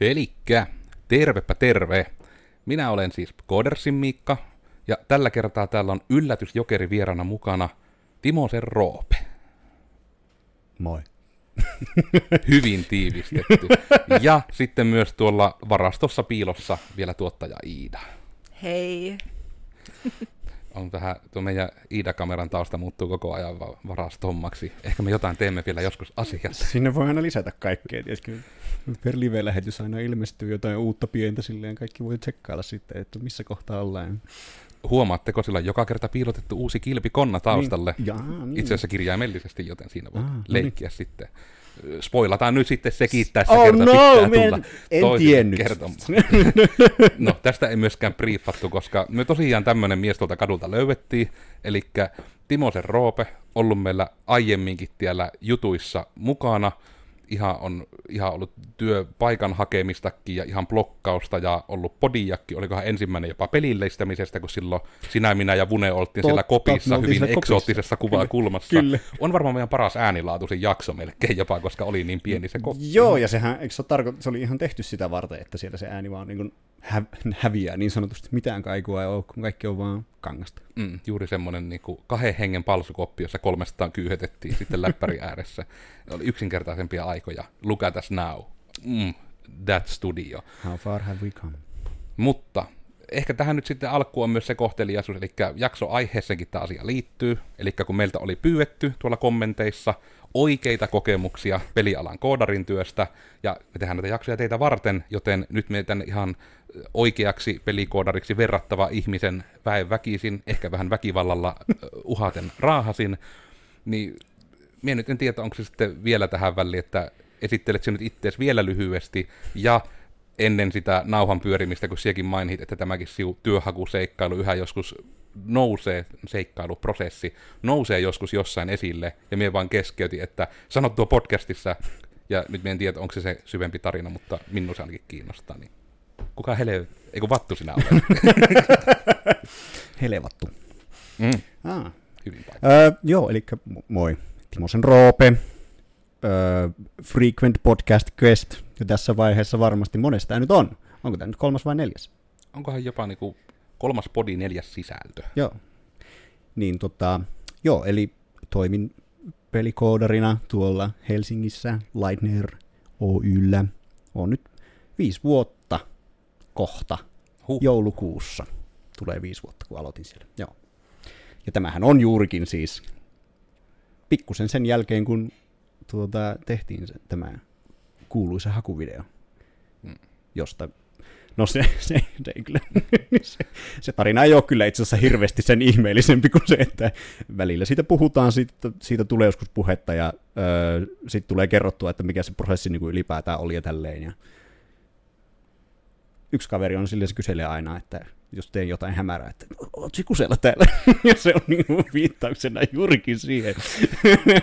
Elikkä, tervepä terve. Minä olen siis Kodersin Miikka, ja tällä kertaa täällä on yllätysjokeri vierana mukana Timosen Roope. Moi. Hyvin tiivistetty. Ja sitten myös tuolla varastossa piilossa vielä tuottaja Iida. Hei. On vähän, tuo meidän Iida-kameran tausta muuttuu koko ajan va- varastommaksi. Ehkä me jotain teemme vielä joskus asiassa. Sinne voi aina lisätä kaikkea, tiedätkö? Per live-lähetys aina ilmestyy jotain uutta pientä silleen, kaikki voi tsekkailla sitten, että missä kohtaa ollaan. Huomaatteko, sillä on joka kerta piilotettu uusi kilpi konna taustalle. Niin, jaa, niin. Itse asiassa kirjaimellisesti, joten siinä voi Aa, no niin. leikkiä sitten. Spoilataan nyt sitten sekin tässä Oh kerta no, pitää en- tulla en toisille tiennyt. kertomaan. No, tästä ei myöskään briefattu, koska me tosiaan tämmöinen mies tuolta kadulta löydettiin, eli Timosen Roope, ollut meillä aiemminkin siellä jutuissa mukana, ihan on ihan ollut työpaikan hakemistakin ja ihan blokkausta ja ollut podijakki, olikohan ensimmäinen jopa pelilleistämisestä, kun silloin sinä, minä ja Vune oltiin siellä Totta, kopissa hyvin siellä kopissa. eksoottisessa kuvakulmassa. Kyllä. On varmaan meidän paras äänilaatuisin jakso melkein jopa, koska oli niin pieni se koppi. Joo, ja sehän, eikö se, tarko- se oli ihan tehty sitä varten, että siellä se ääni vaan niin kuin hä- häviää niin sanotusti. Mitään kaikua ei ole, kun kaikki on vaan kangasta. Mm, juuri semmoinen niin kuin kahden hengen palsukoppi, jossa 300 kyyhetettiin sitten läppäri ääressä. Oli yksinkertaisempia aikoja. Look at us now. Mm, that studio. How far have we come? Mutta ehkä tähän nyt sitten alkuun on myös se kohteliaisuus, eli jakso aiheeseenkin tämä asia liittyy. Eli kun meiltä oli pyydetty tuolla kommenteissa oikeita kokemuksia pelialan koodarin työstä, ja me tehdään näitä jaksoja teitä varten, joten nyt me tänne ihan oikeaksi pelikoodariksi verrattava ihmisen väen väkisin, ehkä vähän väkivallalla uhaten raahasin, niin minä nyt en tiedä, onko se sitten vielä tähän väliin, että esittelet sinut itseäsi vielä lyhyesti, ja ennen sitä nauhan pyörimistä, kun siekin mainit, että tämäkin siu työhakuseikkailu yhä joskus nousee, seikkailuprosessi, nousee joskus jossain esille, ja minä vaan keskeytin, että sanot tuo podcastissa, ja nyt minä en tiedä, onko se se syvempi tarina, mutta minun se ainakin kiinnostaa, niin kuka hele, ei kun vattu sinä olet. Helevattu. mm, Ah. hyvin paikka. Öö, joo, eli mo- moi. Timosen Roope, öö, Frequent Podcast Quest, ja tässä vaiheessa varmasti monesta nyt on. Onko tämä nyt kolmas vai neljäs? Onkohan jopa niinku kolmas podi neljäs sisältö? Joo. Niin tota, joo, eli toimin pelikoodarina tuolla Helsingissä, Lightner Oyllä. On nyt viisi vuotta kohta, Huh. joulukuussa. Tulee viisi vuotta, kun aloitin siellä. Joo. Ja tämähän on juurikin siis pikkusen sen jälkeen, kun tuota, tehtiin se, tämä kuuluisa hakuvideo, Mm. josta No se, se, se, ei kyllä, se, se tarina ei ole kyllä itse asiassa hirveästi sen ihmeellisempi kuin se, että välillä siitä puhutaan, siitä, siitä tulee joskus puhetta ja öö, sitten tulee kerrottua, että mikä se prosessi niin kuin ylipäätään oli ja tälleen. Ja yksi kaveri on sille se kyselee aina, että jos teen jotain hämärää, että oot kusella täällä? ja se on niin kuin viittauksena juurikin siihen,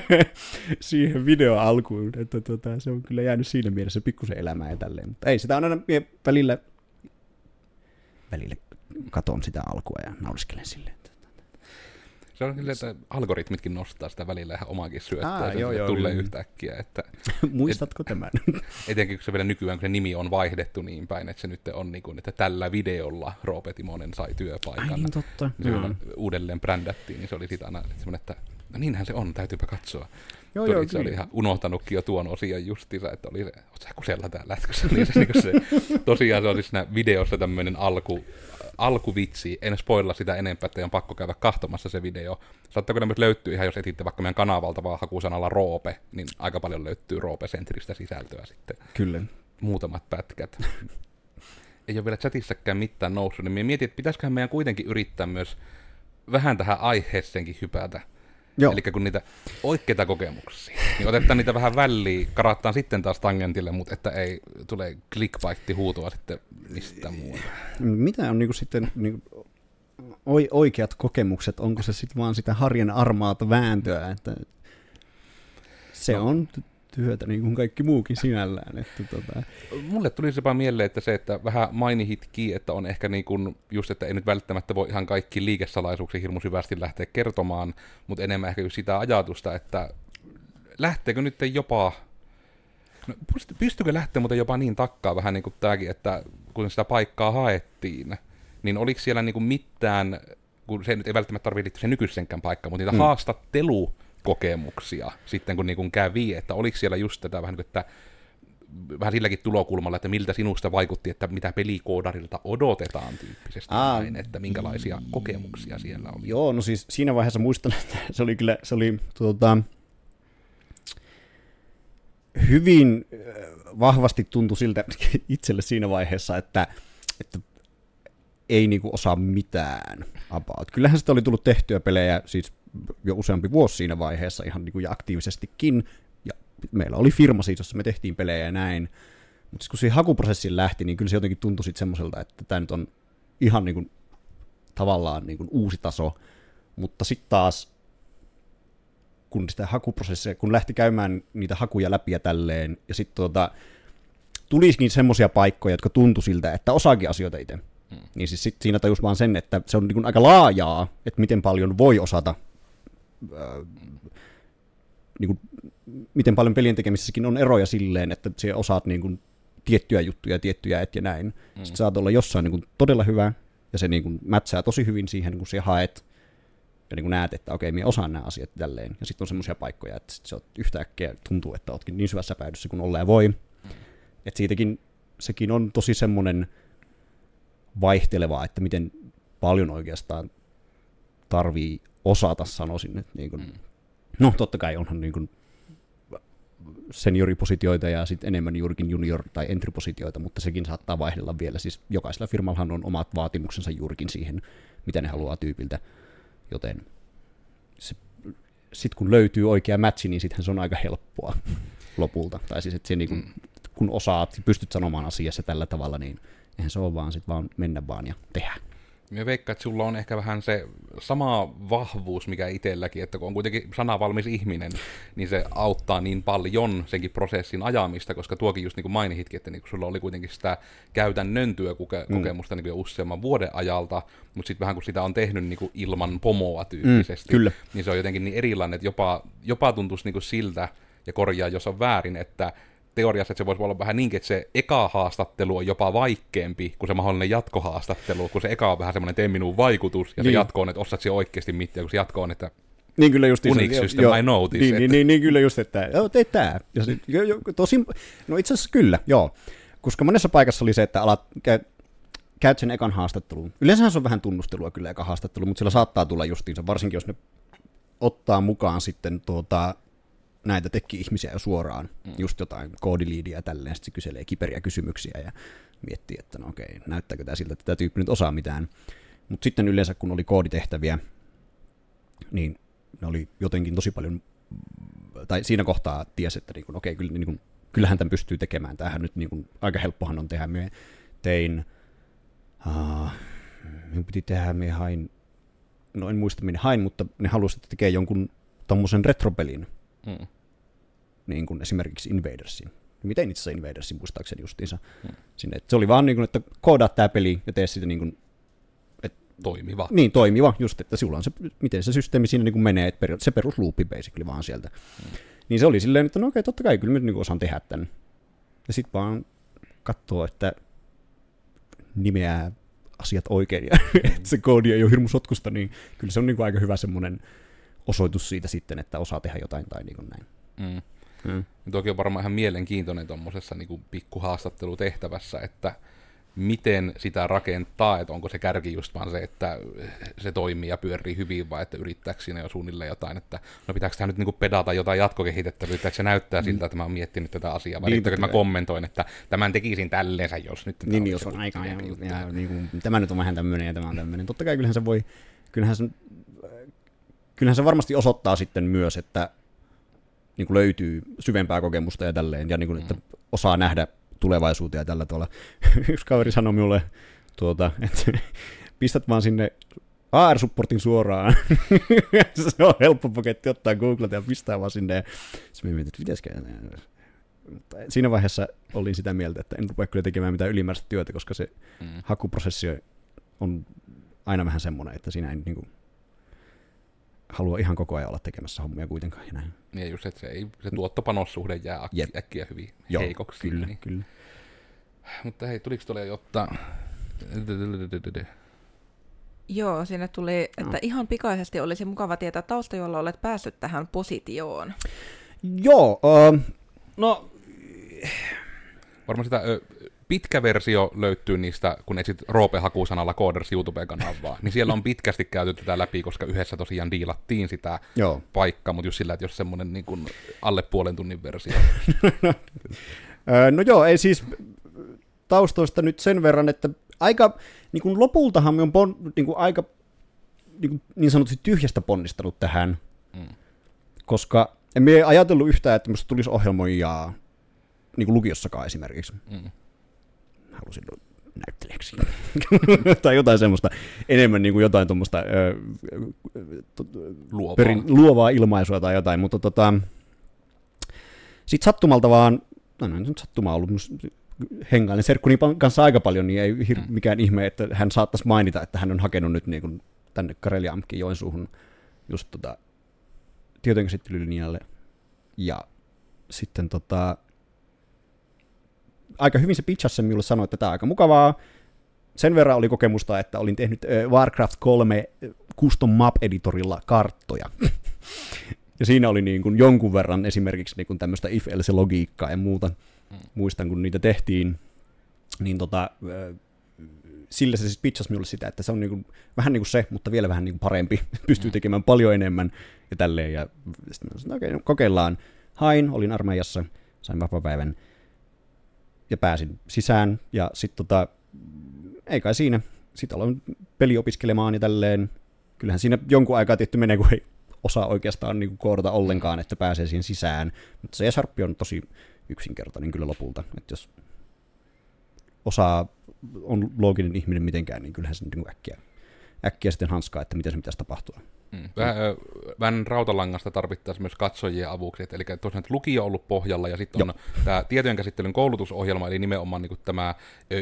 siihen video alkuun, että tota, se on kyllä jäänyt siinä mielessä pikkusen elämään ja tälleen. Mutta ei sitä on aina välillä, välillä katon sitä alkua ja nauriskelen silleen. Se on kyllä, että algoritmitkin nostaa sitä välillä ihan omakin syöttöä, Aa, joo, joo, tulee kyllä. yhtäkkiä, että Muistatko tämän? etenkin kun se vielä nykyään, kun se nimi on vaihdettu niin päin, että se nyt on niin kuin, että tällä videolla Roope Timonen sai työpaikan. Ai niin totta. Niin se vielä uudelleen brändättiin, niin se oli sitä aina semmoinen, että no niinhän se on, täytyypä katsoa. Joo, Tuli, joo, se oli ihan unohtanutkin jo tuon osian justiinsa, että oli se, oot sä kusella täällä, että se oli se, niin se, tosiaan se oli siinä videossa tämmöinen alku, alkuvitsi, en spoilla sitä enempää, että on pakko käydä kahtomassa se video. Saattaako myös löytyy ihan, jos etitte vaikka meidän kanavalta vaan hakusanalla Roope, niin aika paljon löytyy Roope-sentristä sisältöä sitten Kyllä. muutamat pätkät. Ei ole vielä chatissakaan mitään noussut, niin mietin, että pitäisiköhän meidän kuitenkin yrittää myös vähän tähän aiheeseenkin hypätä. Joo. Eli kun niitä oikeita kokemuksia, niin otetaan niitä vähän väliin, karattaan sitten taas tangentille, mutta että ei tule clickbaitti huutoa sitten mistä muuta. Mitä on niinku sitten niinku, oi, oikeat kokemukset? Onko se sitten vaan sitä harjan armaata vääntöä? Että se No. on työtä niin kuin kaikki muukin sinällään. Että tota, Mulle tuli jopa mieleen, että se, että vähän mainihitki, että on ehkä niin kuin, just, että ei nyt välttämättä voi ihan kaikki liikesalaisuuksia hirmu syvästi lähteä kertomaan, mutta enemmän ehkä just sitä ajatusta, että lähteekö nyt jopa No, pyst- pystykö lähteä muuten jopa niin takkaa vähän niin kuin tämäkin, että kun sitä paikkaa haettiin, niin oliko siellä niin kuin mitään, kun se nyt ei välttämättä tarvitse liittyä sen nykyisenkään paikkaan, mutta niitä mm. Haastattelukokemuksia sitten kun niin kuin kävi, että oliko siellä just tätä vähän niin kuin, että vähän silläkin tulokulmalla, että miltä sinusta vaikutti, että mitä pelikoodarilta odotetaan tyyppisesti, Aa, näin, että minkälaisia kokemuksia siellä oli. Joo, no siis siinä vaiheessa muistan, että se oli kyllä, se oli tuota, hyvin vahvasti tuntui siltä itselle siinä vaiheessa, että, että ei niinku osaa mitään about. Kyllähän sitä oli tullut tehtyä pelejä siis jo useampi vuosi siinä vaiheessa ihan niinku ja aktiivisestikin, ja meillä oli firma siis, jossa me tehtiin pelejä ja näin, mutta siis kun siihen hakuprosessiin lähti, niin kyllä se jotenkin tuntui sitten semmoiselta, että tämä nyt on ihan niinku, tavallaan niinku uusi taso, mutta sitten taas kun sitä hakuprosessia, kun lähti käymään niitä hakuja läpi ja tälleen, ja sitten tuota, tulisikin semmoisia paikkoja, jotka tuntui siltä, että osaakin asioita itse. Niin siis sit siinä tajus vaan sen, että se on niin aika laajaa, että miten paljon voi osata, äh, niin kuin, miten paljon pelien tekemisessäkin on eroja silleen, että se osaat niin kuin, tiettyjä juttuja, tiettyjä et ja näin. Hmm. Sitten saat olla jossain niin kuin, todella hyvä, ja se niin kuin, mätsää tosi hyvin siihen, kun sä haet, ja niin kuin näet, että okei, minä osaan nämä asiat tälleen. Ja sitten on semmoisia paikkoja, että sit se on yhtäkkiä tuntuu, että oletkin niin syvässä päädyssä kuin olleen voi. Mm. Että siitäkin, sekin on tosi semmoinen vaihteleva, että miten paljon oikeastaan tarvii osata, sanoisin. Että niin kuin, mm. No totta kai onhan niin kuin senioripositioita ja sitten enemmän juurikin junior- tai entry-positioita, mutta sekin saattaa vaihdella vielä. Siis jokaisella firmallahan on omat vaatimuksensa juurikin siihen, mitä ne haluaa tyypiltä. Joten sitten kun löytyy oikea matchi, niin sittenhän se on aika helppoa lopulta. Tai siis, että se niin kun, mm. kun osaat, pystyt sanomaan asiassa tällä tavalla, niin eihän se ole vaan sit vaan mennä vaan ja tehdä. Mä veikkaan, että sulla on ehkä vähän se sama vahvuus, mikä itselläkin, että kun on kuitenkin sanavalmis ihminen, niin se auttaa niin paljon senkin prosessin ajamista, koska tuokin just niin kuin mainitkin, että niin kuin sulla oli kuitenkin sitä käytännön työkokemusta mm. niin kuin useamman vuoden ajalta, mutta sitten vähän kun sitä on tehnyt niin kuin ilman pomoa tyyppisesti, mm, kyllä. niin se on jotenkin niin erilainen, että jopa, jopa tuntuisi niin kuin siltä, ja korjaa jos on väärin, että teoriassa, että se voisi olla vähän niinkin, että se eka haastattelu on jopa vaikeampi kuin se mahdollinen jatkohaastattelu, kun se eka on vähän semmoinen tee minuun vaikutus, ja niin. se jatko on, että osaat se oikeasti mitään, kun se jatko on, että niin kyllä just Unix se, system, jo, I notice. Niin, niin, niin, niin, kyllä just, että joo, tee tää. Ja se, jo, jo, tosi, no itse asiassa kyllä, joo. Koska monessa paikassa oli se, että alat, käy, käyt sen ekan haastatteluun. Yleensähän se on vähän tunnustelua kyllä eka haastattelu, mutta sillä saattaa tulla justiinsa, varsinkin jos ne ottaa mukaan sitten tuota, näitä tekki-ihmisiä jo suoraan, mm. just jotain koodiliidiä ja tälleen, sitten se kyselee kiperiä kysymyksiä ja miettii, että no okei, näyttääkö tämä siltä, että tämä tyyppi nyt osaa mitään. Mutta sitten yleensä, kun oli kooditehtäviä, niin ne oli jotenkin tosi paljon, tai siinä kohtaa tiesi, että niin kuin, okei, kyllä, niin kuin, kyllähän tämän pystyy tekemään. Tämähän nyt niin kuin, aika helppohan on tehdä. Me tein, uh, minun piti tehdä, me hain, no en muista minne hain, mutta ne halusivat, että tekee jonkun tommosen retropelin. Mm niin kuin esimerkiksi Invadersin. Miten itse asiassa Invadersin muistaakseni justiinsa hmm. sinne. Et se oli vaan niin kuin, että koodaat tämä peli ja tee siitä niin kuin, et, toimiva. Niin, toimiva, just, että sulla on se, miten se systeemi siinä niin kuin menee, että se perusluupi basically vaan sieltä. Hmm. Niin se oli silleen, että no okei, totta kai, kyllä mä niin osaan tehdä tämän. Ja sitten vaan katsoo, että nimeää asiat oikein ja että se koodi ei ole hirmu sotkusta, niin kyllä se on niin kuin aika hyvä semmoinen osoitus siitä sitten, että osaa tehdä jotain tai niin kuin näin. Mm. Mm. Toki on varmaan ihan mielenkiintoinen tuommoisessa niin pikkuhaastattelutehtävässä, että miten sitä rakentaa, että onko se kärki just vaan se, että se toimii ja pyörii hyvin, vai että yrittääkö siinä jo suunnilleen jotain, että no pitääkö tämä nyt niin pedata jotain jatkokehitettävyyttä, että se näyttää siltä, että mä oon miettinyt tätä asiaa, vai niin, että mä kommentoin, että tämän tekisin tälleensä, jos nyt... Niin, niin jos on aika, ja, ja, ja niin kuin, tämä nyt on vähän tämmöinen ja tämä on tämmöinen. Totta kai kyllähän se voi, kyllähän se, kyllähän se varmasti osoittaa sitten myös, että niin kuin löytyy syvempää kokemusta ja tälleen, ja niin kuin, että mm. osaa nähdä tulevaisuuteen ja tällä tavalla. Yksi kaveri sanoi minulle, tuota, että pistät vaan sinne AR-supportin suoraan. se on helppo paketti ottaa Googleta ja pistää vaan sinne. Sitten mietin, että pitäisikö... Mutta siinä vaiheessa olin sitä mieltä, että en rupea kyllä tekemään mitään ylimääräistä työtä, koska se mm. hakuprosessi on aina vähän semmoinen, että siinä ei niin kuin, halua ihan koko ajan olla tekemässä hommia kuitenkaan. Ja näin. Niin just, että se, ei, se tuottopanossuhde jää äk- Jep. äkkiä hyvin Joo, heikoksi. Kyllä, Niin. kyllä. Mutta hei, tuliko tuolle jotta... Joo, sinne tuli, että ihan pikaisesti olisi mukava tietää tausta, jolla olet päässyt tähän positioon. Joo, uh, no Varmaan sitä ö, pitkä versio löytyy niistä, kun etsit Roope-hakusanalla Coders YouTube-kanavaa, niin siellä on pitkästi käyty tätä läpi, koska yhdessä tosiaan diilattiin sitä joo. paikkaa, mutta just sillä, että jos semmoinen niin kuin alle puolen tunnin versio. No joo, ei siis taustoista nyt sen verran, että aika, niin kuin lopultahan me on pon, niin kuin aika niin, kuin niin sanotusti tyhjästä ponnistanut tähän, Mm. koska en me ajatellut yhtään, että minusta tulisi ohjelmoijaa niin kuin lukiossakaan esimerkiksi. Mm. Halusin näyttelijäksi. tai jotain semmoista, enemmän niin kuin jotain tuommoista öö, Luovaa. perin, luovaa ilmaisua tai jotain, mutta tota, sitten sattumalta vaan, no no, nyt sattumaa ollut hengailin serkkuni kanssa aika paljon, niin ei hir- Mm. mikään ihme, että hän saattaisi mainita, että hän on hakenut nyt niin kuin tänne Kareliamkin Joensuuhun just tota, tietojenkäsittelylinjalle. Ja sitten tota, aika hyvin se pitchasi sen minulle sanoi, että tämä on aika mukavaa. Sen verran oli kokemusta, että olin tehnyt Warcraft 3 custom map editorilla karttoja. ja siinä oli niin kuin jonkun verran esimerkiksi niin kuin tämmöistä if-else logiikkaa ja muuta. Muistan, kun niitä tehtiin, niin tota, sillä se siis pitchasi minulle sitä, että se on niin kuin, vähän niin kuin se, mutta vielä vähän niin kuin parempi. Pystyy Mm. tekemään paljon enemmän ja tälleen. Ja sitten sanoin, okei, no kokeillaan. Hain, olin armeijassa, sain vapaapäivän ja pääsin sisään. Ja sitten tota, ei kai siinä. Sitten aloin peli opiskelemaan ja tälleen. Kyllähän siinä jonkun aikaa tietty menee, kun ei osaa oikeastaan niin koodata ollenkaan, että pääsee siihen sisään. Mutta se Sharp on tosi yksinkertainen kyllä lopulta. Että jos osaa, on looginen ihminen mitenkään, niin kyllähän se niin äkkiä, äkkiä sitten hanskaa, että miten se pitäisi tapahtua. Mm. Vähän, vähän rautalangasta tarvittaisiin myös katsojien avuksi, et, eli tosiaan että lukio on ollut pohjalla, ja sitten on tämä tietojenkäsittelyn koulutusohjelma, eli nimenomaan niin tämä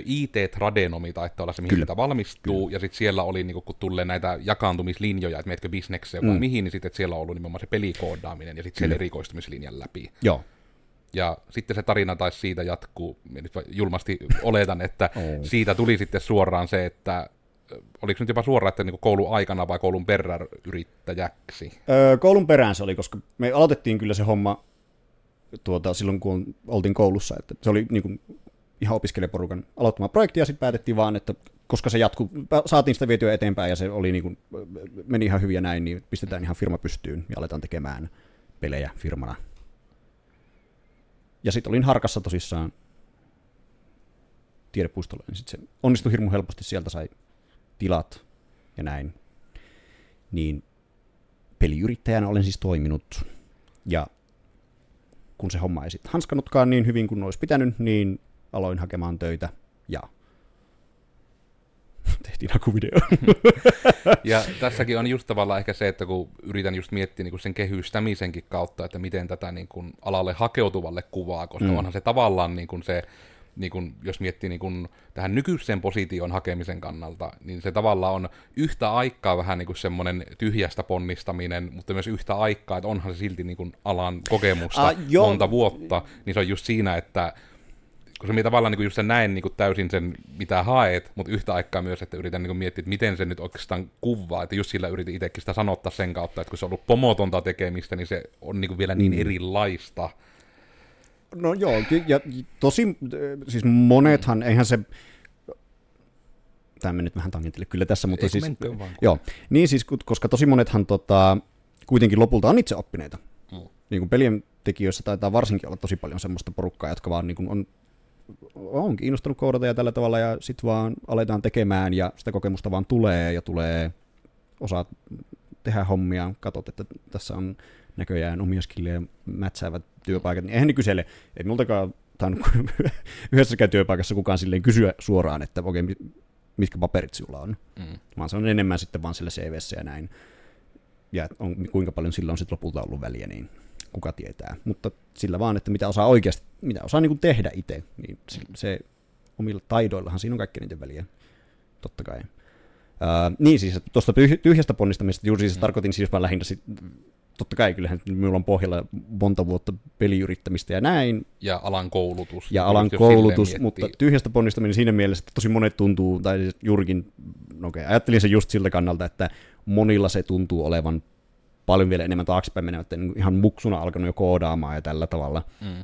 IT-tradenomi, taitaa olla se, mihin Kyllä. sitä valmistuu, ja sitten siellä oli, niin kuin, kun tulee näitä jakaantumislinjoja, että meetkö bisnekseen vai Mm. mihin, niin sitten siellä on ollut nimenomaan se pelikoodaaminen, ja sitten siellä Kyllä. erikoistumislinjan läpi. Joo. Ja sitten se tarina taisi siitä jatkuu, nyt julmasti oletan, että Oh. siitä tuli sitten suoraan se, että oliko nyt jopa suoraan, että niin koulun aikana vai koulun perään yrittäjäksi? Öö, koulun perään se oli, koska me aloitettiin kyllä se homma tuota, silloin, kun oltiin koulussa. Että se oli niin kuin, ihan opiskelijaporukan aloittama projekti, ja sitten päätettiin vaan, että koska se jatkuu, saatiin sitä vietyä eteenpäin, ja se oli niin kuin, meni ihan hyvin ja näin, niin pistetään ihan firma pystyyn ja aletaan tekemään pelejä firmana. Ja sitten olin Harkassa tosissaan tiedepuistolla, niin sitten se onnistui hirmu helposti, sieltä sai tilat ja näin. Niin peliyrittäjänä olen siis toiminut. Ja kun se homma ei sitten hanskanutkaan niin hyvin kuin olisi pitänyt, niin aloin hakemaan töitä ja tehtiin hakuvideo. Ja tässäkin on just tavallaan ehkä se, että kun yritän just miettiä niin kuin sen kehystämisenkin kautta, että miten tätä niin kuin alalle hakeutuvalle kuvaa, koska Mm. mm. onhan se tavallaan niin kuin se, niin kuin, jos miettii niin kuin tähän nykyisen position hakemisen kannalta, niin se tavallaan on yhtä aikaa vähän niin semmoinen tyhjästä ponnistaminen, mutta myös yhtä aikaa, että onhan se silti niin kuin alan kokemusta Ah, monta vuotta, niin se on just siinä, että kun se minä tavallaan niin just sen näen niin kuin täysin sen, mitä haet, mutta yhtä aikaa myös, että yritän niin kuin miettiä, että miten se nyt oikeastaan kuvaa, että just sillä yritin itsekin sitä sanottaa sen kautta, että kun se on ollut pomotonta tekemistä, niin se on niin kuin vielä niin Mm. erilaista. No joo, ja tosi, siis monethan, eihän se, tämä meni nyt vähän tangentille kyllä tässä, mutta Eikö siis, vaan? joo, niin siis, koska tosi monethan tota, kuitenkin lopulta on itse oppineita. Mm. Niin kuin pelien tekijöissä taitaa varsinkin olla tosi paljon semmoista porukkaa, jotka vaan niin kuin on, on kiinnostunut koodata ja tällä tavalla, ja sitten vaan aletaan tekemään, ja sitä kokemusta vaan tulee, ja tulee, osaat tehdä hommia, katsot, että tässä on näköjään omia skillejä mätsäävät työpaikat, niin eihän ne kysele, ei multakaan tainnut yhdessäkään työpaikassa kukaan silleen kysyä suoraan, että okei, mi- mitkä paperit sulla on, Mm. vaan se on enemmän sitten vaan sillä CVssä ja näin. Ja on, kuinka paljon sillä on sitten lopulta ollut väliä, niin kuka tietää. Mutta sillä vaan, että mitä osaa oikeasti, mitä osaa niin kuin tehdä itse, niin se, se omilla taidoillahan siinä on kaikkein niiden väliä, totta kai. Uh, niin siis, tuosta tyhjästä ponnistamista, juuri siis mm. tarkoitin siis vaan lähinnä sit, totta kai kyllähän minulla on pohjalla monta vuotta peliyrittämistä ja näin. Ja alan koulutus. Ja alan koulutus, mutta tyhjästä ponnistaminen siinä mielessä, että tosi monet tuntuu, tai siis juurikin, no okei, ajattelin se just siltä kannalta, että monilla se tuntuu olevan paljon vielä enemmän taaksepäin menevät, että ihan muksuna alkanut jo koodaamaan ja tällä tavalla. Mm.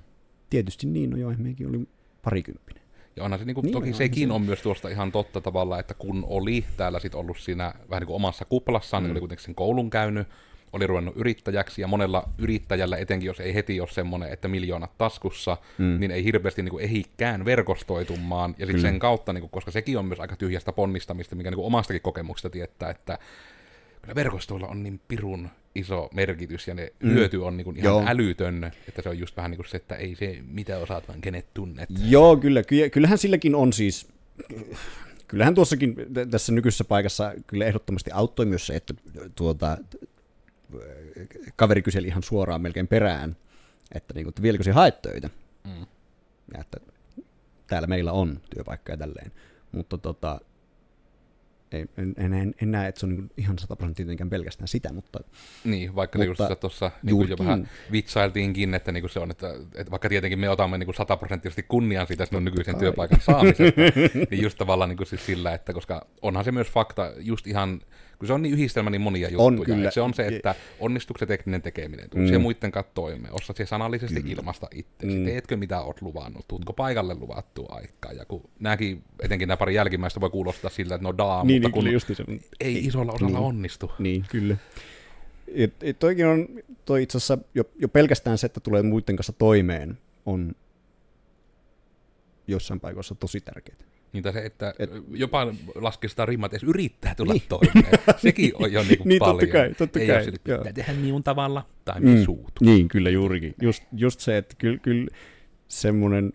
Tietysti niin, no joo, meikin oli parikymppinen. Ja onhan se, niin kuin, niin, toki sekin se. on myös tuosta ihan totta tavalla, että kun oli täällä sitten ollut siinä vähän niin kuin omassa kuplassaan, mm. niin oli kuitenkin sen koulun käynyt, oli ruvennut yrittäjäksi, ja monella yrittäjällä, etenkin jos ei heti ole semmoinen, että miljoonat taskussa, mm. niin ei hirveästi niin kuin, ehikään verkostoitumaan, ja sitten sen kautta, niin kuin, koska sekin on myös aika tyhjästä ponnistamista, mikä niin kuin, omastakin kokemuksesta tietää, että kyllä verkostoilla on niin pirun iso merkitys, ja ne mm. hyöty on niin kuin, ihan Joo. älytön, että se on just vähän niin kuin se, että ei se mitä osaat, vaan kenet tunnet. Joo, kyllä, kyllähän silläkin on siis kyllähän tuossakin tässä nykyisessä paikassa kyllä ehdottomasti auttoi myös se, että tuota, kaveri kyseli ihan suoraan melkein perään, että, niin kuin, että vieläkö se haet töitä. Mm. Ja että täällä meillä on työpaikka ja tälleen. Mutta tota, en, en, en, en näe, että se on niin ihan sataprosenttisesti pelkästään sitä, mutta... Niin, vaikka niin mutta, just tuossa niin jo vähän vitsailtiinkin, että niin se on, että, että vaikka tietenkin me otamme niin sataprosenttisesti kunnian siitä sinun nykyisen kai. työpaikan saamisesta, niin just tavallaan niin siis sillä, että koska onhan se myös fakta, just ihan kun se on niin yhdistelmä niin monia juttuja. On kyllä. Se on se, että onnistuuko se tekninen tekeminen, tuliko mm. se muiden kanssa toimeen, osaat se sanallisesti kyllä. ilmasta itse, mm. teetkö mitä oot luvannut, tuutko paikalle luvattua aikaa, ja kun nämäkin, etenkin nämä pari jälkimmäistä voi kuulostaa siltä, että no daa, niin, mutta niin, kun se, ei niin, isolla osalla niin, onnistu. Niin, kyllä. Et, et toikin on, toi itse asiassa jo, jo pelkästään se, että tulee muiden kanssa toimeen, on jossain paikoissa tosi tärkeää. Niin se, että Et, jopa laskee sitä rimmat, edes yrittää tulla niin. toimeen. Sekin on jo niinku niin, paljon. Totta kai, totta Ei kai. Ole, pitää tehdä minun tavalla tai mm, niin suutu. Niin, kyllä juurikin. Just, just se, että kyllä, kyllä semmoinen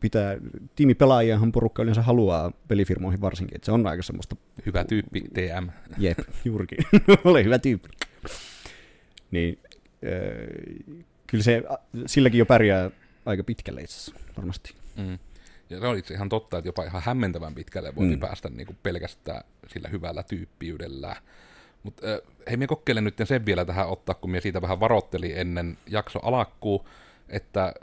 pitää, tiimipelaajiahan porukka yleensä haluaa pelifirmoihin varsinkin, että se on aika semmoista... Hyvä tyyppi, TM. Jep, juurikin. Ole hyvä tyyppi. Niin, äh, kyllä se, silläkin jo pärjää aika pitkälle itse asiassa, varmasti. Mm. Ja se on itse ihan totta, että jopa ihan hämmentävän pitkälle voi mm. päästä niin kuin pelkästään sillä hyvällä tyyppiydellä. Mutta äh, hei, me kokeilen nyt sen vielä tähän ottaa, kun me siitä vähän varotteli ennen jakso alakkuu, että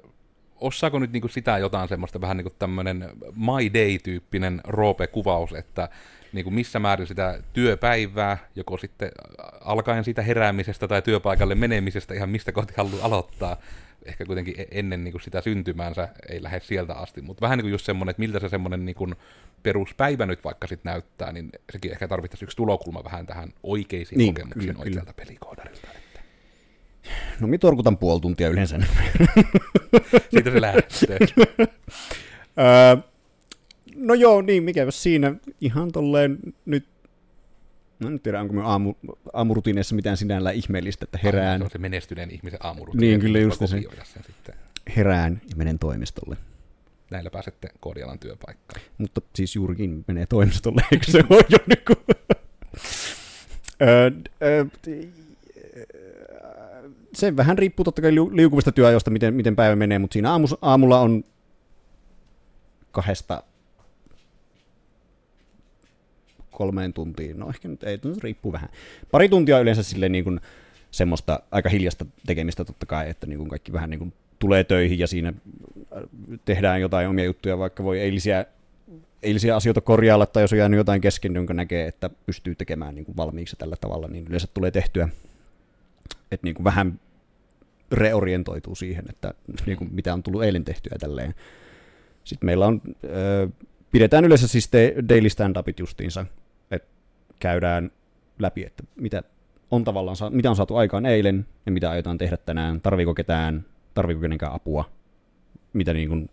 osaako nyt niinku sitä jotain semmoista vähän niinku tämmöinen My Day-tyyppinen roope-kuvaus, että niinku missä määrin sitä työpäivää, joko sitten alkaen siitä heräämisestä tai työpaikalle menemisestä, ihan mistä kohti haluaa aloittaa, ehkä kuitenkin e- ennen niin kuin sitä syntymäänsä ei lähde sieltä asti, mutta vähän niin kuin just semmoinen, että miltä se semmoinen niin kuin peruspäivä nyt vaikka sitten näyttää, niin sekin ehkä tarvittaisiin yksi tulokulma vähän tähän oikeisiin niin, kokemuksiin kyllä, oikealta kyllä. pelikoodarilta. No minä torkutan puoli tuntia yleensä. Siitä se lähtee. no joo, niin, mikä siinä ihan tolleen nyt No en tiedä, onko me aamu, aamurutiineissa mitään sinällä ihmeellistä, että herään. Se on se menestyneen ihmisen aamurutiini. Niin, kyllä just se. Sen sitten. Herään ja menen toimistolle. Näillä pääsette koodialan työpaikkaan. Mutta siis juurikin menee toimistolle, eikö se ole jo niin se vähän riippuu totta kai liukuvista työajoista, miten, miten päivä menee, mutta siinä aamulla on kahdesta kolmeen tuntiin, no ehkä nyt ei, nyt riippuu vähän. Pari tuntia yleensä sille niin kuin semmoista aika hiljasta tekemistä totta kai, että niin kuin kaikki vähän niin kuin tulee töihin ja siinä äh, tehdään jotain omia juttuja, vaikka voi eilisiä, eilisiä asioita korjailla tai jos on jäänyt jotain kesken, jonka näkee, että pystyy tekemään niin kuin valmiiksi tällä tavalla, niin yleensä tulee tehtyä, että niin kuin vähän reorientoituu siihen, että niin kuin mitä on tullut eilen tehtyä tälleen. Sitten meillä on, pidetään yleensä siis daily stand-upit justiinsa, käydään läpi, että mitä on tavallaan, mitä on saatu aikaan eilen ja mitä aiotaan tehdä tänään, tarviiko ketään, tarviiko kenenkään apua, mitä niin kuin,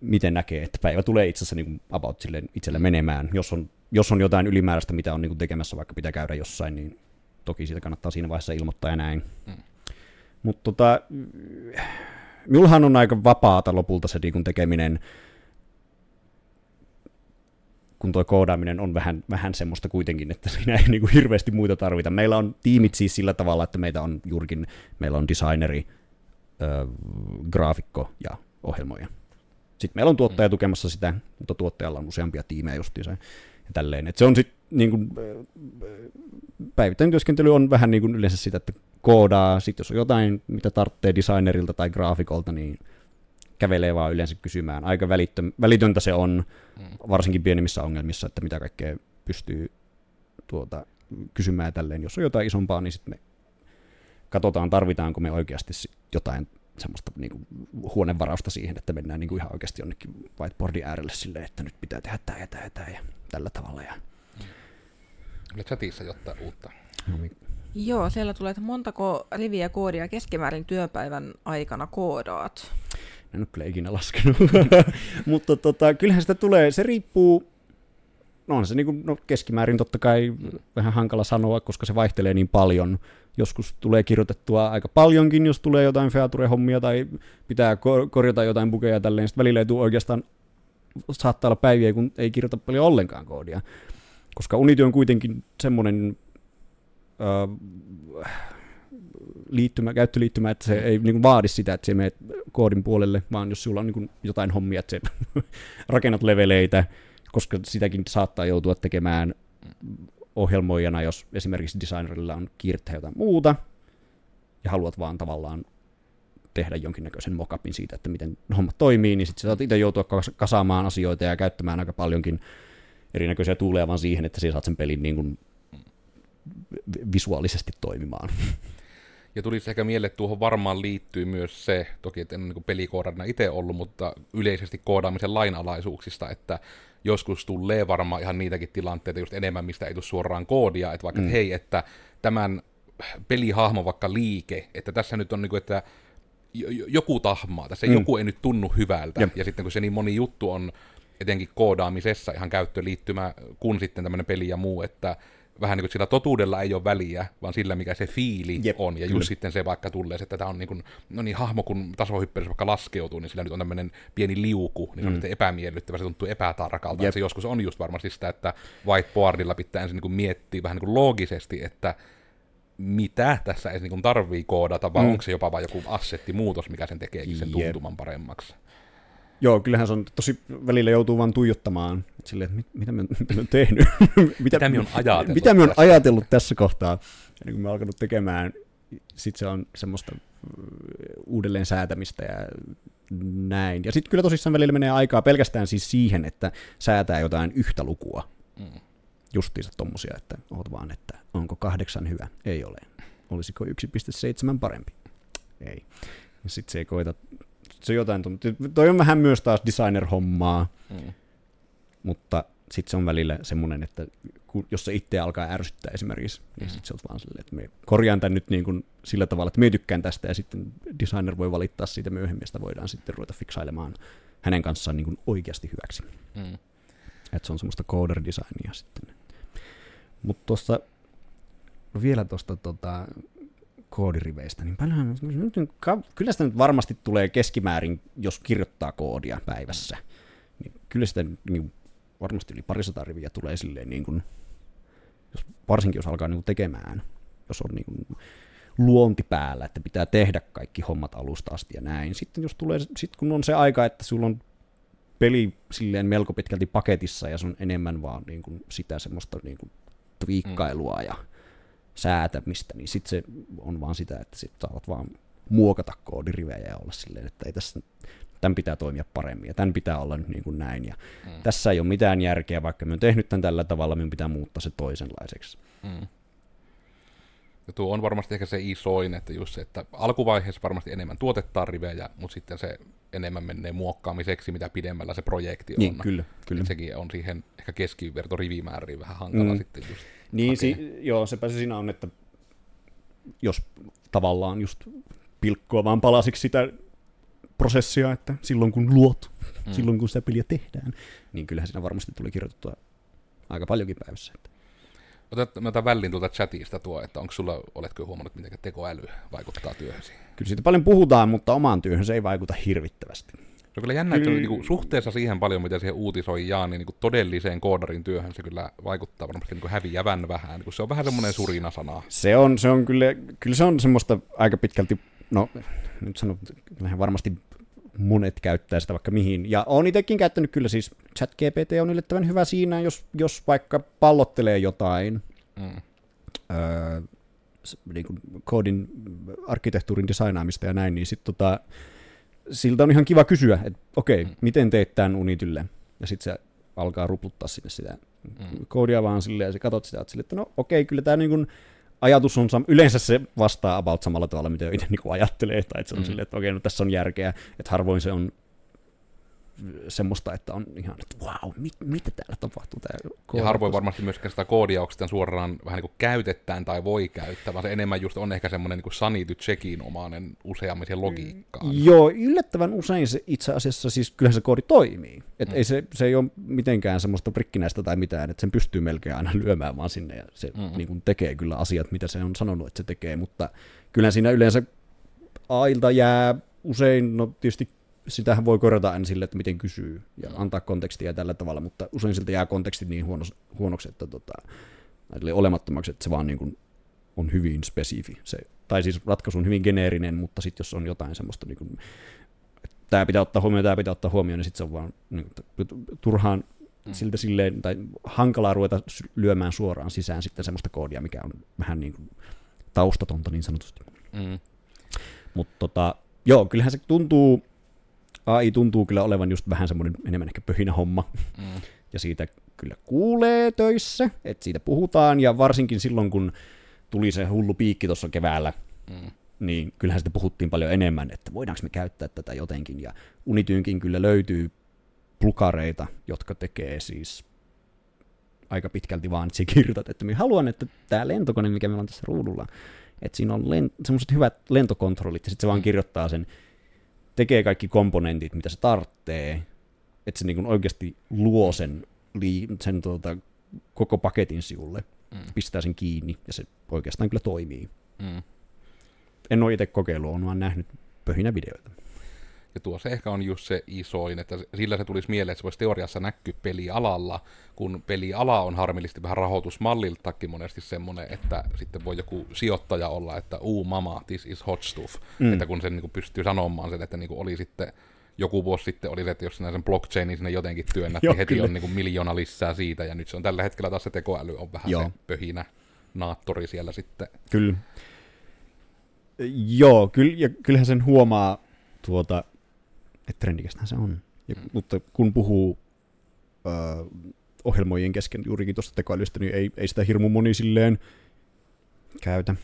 miten näkee, että päivä tulee itse asiassa niin about sille itselle menemään. Jos on, jos on jotain ylimääräistä, mitä on niin kuin tekemässä, vaikka pitää käydä jossain, niin toki siitä kannattaa siinä vaiheessa ilmoittaa ja näin. Mm. Mutta tota, minullahan on aika vapaata lopulta se niin tekeminen kun tuo koodaaminen on vähän, vähän semmoista kuitenkin, että siinä ei niin kuin hirveästi muita tarvita. Meillä on tiimit siis sillä tavalla, että meitä on juurikin, meillä on designeri, äh, graafikko ja ohjelmoija. Sitten meillä on tuottaja mm. tukemassa sitä, mutta tuottajalla on useampia tiimejä justiinsa ja tälleen. Et se on sitten niin kuin, päivittäinen työskentely on vähän niin kuin yleensä sitä, että koodaa, sitten jos on jotain, mitä tarvitsee designerilta tai graafikolta, niin kävelee vaan yleensä kysymään. Aika välitöntä se on, mm. varsinkin pienimmissä ongelmissa, että mitä kaikkea pystyy tuota, kysymään tälleen. Jos on jotain isompaa, niin sitten me katsotaan, tarvitaanko me oikeasti jotain semmoista niin kuin, huonevarausta siihen, että mennään niin kuin ihan oikeasti jonnekin whiteboardin äärelle silleen, että nyt pitää tehdä tämä ja tämä ja tämä ja tällä tavalla. Ja... Olet chatissa jotain uutta. No, niin. Joo, siellä tulee, että montako riviä koodia keskimäärin työpäivän aikana koodaat? En ole kyllä ikinä laskenut, mutta tota, kyllähän sitä tulee, se riippuu, no on se niin kuin, no keskimäärin totta kai vähän hankala sanoa, koska se vaihtelee niin paljon. Joskus tulee kirjoitettua aika paljonkin, jos tulee jotain feature-hommia tai pitää korjata jotain bukeja tälleen, sitten välillä ei tule oikeastaan, saattaa olla päiviä, kun ei kirjoita paljon ollenkaan koodia. Koska Unity on kuitenkin semmoinen liittymä, käyttöliittymä, että se ei niin kuin, vaadi sitä, että se menee koodin puolelle, vaan jos sulla on niin kuin, jotain hommia, että se rakennat leveleitä, koska sitäkin saattaa joutua tekemään ohjelmoijana, jos esimerkiksi designerilla on kiirteä jotain muuta, ja haluat vaan tavallaan tehdä jonkinnäköisen mockupin siitä, että miten homma toimii, niin sitten saat itse joutua kasaamaan asioita ja käyttämään aika paljonkin erinäköisiä tuuleja vaan siihen, että sä saat sen pelin niin kuin visuaalisesti toimimaan. Ja tulisi ehkä mieleen, että tuohon varmaan liittyy myös se, toki että en niin pelikoodana itse ollut, mutta yleisesti koodaamisen lainalaisuuksista, että joskus tulee varmaan ihan niitäkin tilanteita just enemmän, mistä ei tule suoraan koodia, että vaikka, mm. että hei, että tämän pelihahmo vaikka liike, että tässä nyt on niin kuin, että joku tahmaa, tässä mm. joku ei nyt tunnu hyvältä, Jep. ja sitten kun se niin moni juttu on etenkin koodaamisessa ihan käyttöliittymä, kun sitten tämmöinen peli ja muu, että vähän niin kuin sillä totuudella ei ole väliä, vaan sillä, mikä se fiili Jep, on. Ja just kyllä. sitten se vaikka tulee, että tämä on niin kuin, no niin, hahmo, kun tasohyppelys vaikka laskeutuu, niin sillä nyt on tämmöinen pieni liuku, niin se mm. on sitten epämiellyttävä, se tuntuu epätarkalta. Jep. Se joskus on just varmasti sitä, että whiteboardilla pitää ensin niin kuin miettiä vähän niin kuin loogisesti, että mitä tässä ei niin tarvii koodata, vai mm. onko se jopa vain joku assettimuutos, mikä sen tekeekin sen tuntuman paremmaksi. Joo, kyllähän se on tosi välillä joutuu vaan tuijottamaan, silleen, että mit, mitä mitä mä tehnyt, mitä, mitä mä on ajatellut, mitä mä on ajatellut tässä kohtaa, kun mä oon alkanut tekemään, sit se on semmoista uudelleen säätämistä ja näin. Ja sitten kyllä tosissaan välillä menee aikaa pelkästään siis siihen, että säätää jotain yhtä lukua. Mm. Justiinsa tommosia, että oot vaan, että onko kahdeksan hyvä? Ei ole. Olisiko 1.7 parempi? Ei. Sitten se ei koita se jotain, toi on vähän myös taas designer-hommaa, mm. mutta sitten se on välillä semmoinen, että kun, jos se itse alkaa ärsyttää esimerkiksi, niin mm. sitten se on vaan silleen, että me korjaan tämän nyt niin kuin sillä tavalla, että me tykkään tästä, ja sitten designer voi valittaa siitä myöhemmin, sitä voidaan sitten ruveta fiksailemaan hänen kanssaan niin kuin oikeasti hyväksi. Mm. Että se on semmoista coder-designia sitten. Mutta tuossa vielä tuosta tota, koodiriveistä, niin paljon, kyllä sitä nyt varmasti tulee keskimäärin, jos kirjoittaa koodia päivässä, niin kyllä sitä niin varmasti yli parisataa riviä tulee silleen, niin kuin, jos, varsinkin jos alkaa niin kuin tekemään, jos on niin kuin, luonti päällä, että pitää tehdä kaikki hommat alusta asti ja näin. Sitten jos tulee, sit kun on se aika, että sulla on peli silleen melko pitkälti paketissa ja se on enemmän vaan niin kuin sitä semmoista niin kuin twiikkailua mm. ja säätämistä, niin sitten se on vaan sitä, että sit saavat vaan muokata koodirivejä ja olla silleen, että ei tässä, tämän pitää toimia paremmin ja tämän pitää olla nyt niin kuin näin. Ja mm. Tässä ei ole mitään järkeä, vaikka me on tehnyt tämän tällä tavalla, minun pitää muuttaa se toisenlaiseksi. Mm. Ja tuo on varmasti ehkä se isoin, että just se, että alkuvaiheessa varmasti enemmän tuotetaan rivejä, mutta sitten se enemmän menee muokkaamiseksi, mitä pidemmällä se projekti niin, on. Niin, kyllä, kyllä. sekin on siihen ehkä keskiverto rivimääriin vähän hankala mm. sitten just Niin, si- joo, sepä se siinä on, että jos tavallaan just pilkkoa vaan palasiksi sitä prosessia, että silloin kun luot, mm. silloin kun sitä peliä tehdään, niin kyllähän siinä varmasti tuli kirjoitettua aika paljonkin päivässä. Että. Otat, mä otan väliin tuolta chatista tuo, että onko sulla, oletko huomannut, miten tekoäly vaikuttaa työhösi? Kyllä siitä paljon puhutaan, mutta omaan työhön se ei vaikuta hirvittävästi. Se on kyllä jännä, että niin suhteessa siihen paljon, mitä siihen uutisoi Jaan, niin, niin todelliseen koodarin työhön se kyllä vaikuttaa varmasti niin häviävän vähän. Niin se on vähän semmoinen surina sana. Se on, se on kyllä, kyllä se on semmoista aika pitkälti, no nyt sanon, varmasti monet käyttää sitä vaikka mihin. Ja on itsekin käyttänyt kyllä siis ChatGPT on yllättävän hyvä siinä, jos, jos vaikka pallottelee jotain, Mm. öö, niin kuin koodin arkkitehtuurin designaamista ja näin, niin sitten tota, siltä on ihan kiva kysyä, että okei, okay, miten teet tämän Unitylle? Ja sitten se alkaa rupluttaa sinne sitä Mm. koodia vaan silleen, ja sä katsot sitä, että, sille, että no okei, okay, kyllä tämä niin kuin ajatus on, sam- yleensä se vastaa about samalla tavalla, mitä itse niin ajattelee, tai että se on Mm. silleen, että okei, okay, no tässä on järkeä, että harvoin se on semmoista, että on ihan, että wow, mit, mitä täällä tapahtuu? Tää Ja harvoin varmasti myöskään sitä koodia onko suoraan vähän niin kuin käytetään tai voi käyttää, vaan se enemmän just on ehkä semmoinen niin to checkin omainen useammin siihen logiikkaan. Joo, yllättävän usein se itse asiassa, siis kyllähän se koodi toimii. Et Mm. ei se, se ei ole mitenkään semmoista prikkinäistä tai mitään, että sen pystyy melkein aina lyömään vaan sinne ja se Mm. mm. niin kuin tekee kyllä asiat, mitä se on sanonut, että se tekee, mutta kyllä siinä yleensä ailta jää usein, no tietysti sitähän voi korjata aina sille, että miten kysyy ja Mm. antaa kontekstia tällä tavalla, mutta usein siltä jää kontekstit niin huonos, huonoksi, että tota, olemattomaksi, että se vaan niin kuin on hyvin spesifi. Se, tai siis ratkaisu on hyvin geneerinen, mutta sitten jos on jotain semmoista, niin kuin, että tämä pitää ottaa huomioon, tämä pitää ottaa huomioon, niin sitten se on vaan niin kuin, turhaan Mm. siltä silleen, tai hankalaa ruveta lyömään suoraan sisään sitten semmoista koodia, mikä on vähän niin kuin taustatonta niin sanotusti. Mm. Mutta tota, joo, kyllähän se tuntuu, AI tuntuu kyllä olevan just vähän semmoinen enemmän ehkä pöhinä homma, Mm. ja siitä kyllä kuulee töissä, että siitä puhutaan, ja varsinkin silloin, kun tuli se hullu piikki tuossa keväällä, Mm. niin kyllähän sitä puhuttiin paljon enemmän, että voidaanko me käyttää tätä jotenkin, ja Unityynkin kyllä löytyy plukareita, jotka tekee siis aika pitkälti vaan, että sä kirjoitat, että minä haluan, että tämä lentokone, mikä meillä on tässä ruudulla, että siinä on len- semmoiset hyvät lentokontrollit, ja sitten se vaan kirjoittaa sen, tekee kaikki komponentit, mitä se tarvitsee, että se niin oikeasti luo sen, sen tuota, koko paketin sinulle, Mm. pistää sen kiinni, ja se oikeastaan kyllä toimii. Mm. En ole itse kokeillut, olen vaan nähnyt pöhinä videoita. Ja tuo se ehkä on just se isoin, että sillä se tulisi mieleen, että se voisi teoriassa näkyä pelialalla, kun peliala on harmillisesti vähän rahoitusmalliltakin monesti semmoinen, että sitten voi joku sijoittaja olla, että uu mama, this is hot stuff, mm. Että kun sen niin kuin pystyy sanomaan sen, että niin kuin oli sitten joku vuosi sitten oli se, että jos sinä sen blockchainin sinne jotenkin työnnät, niin heti kyllä. on niin kuin miljoona lisää siitä, ja nyt se on tällä hetkellä taas se tekoäly on vähän Joo. se pöhinä naattori siellä sitten. Kyllä. Joo, kyllä, ja kyllähän sen huomaa, tuota, että trendikästähän se on. Ja, Mm. Mutta kun puhuu ö, ohjelmoijien kesken juurikin tuosta tekoälystä, niin ei, ei sitä hirmu moni silleen käytä.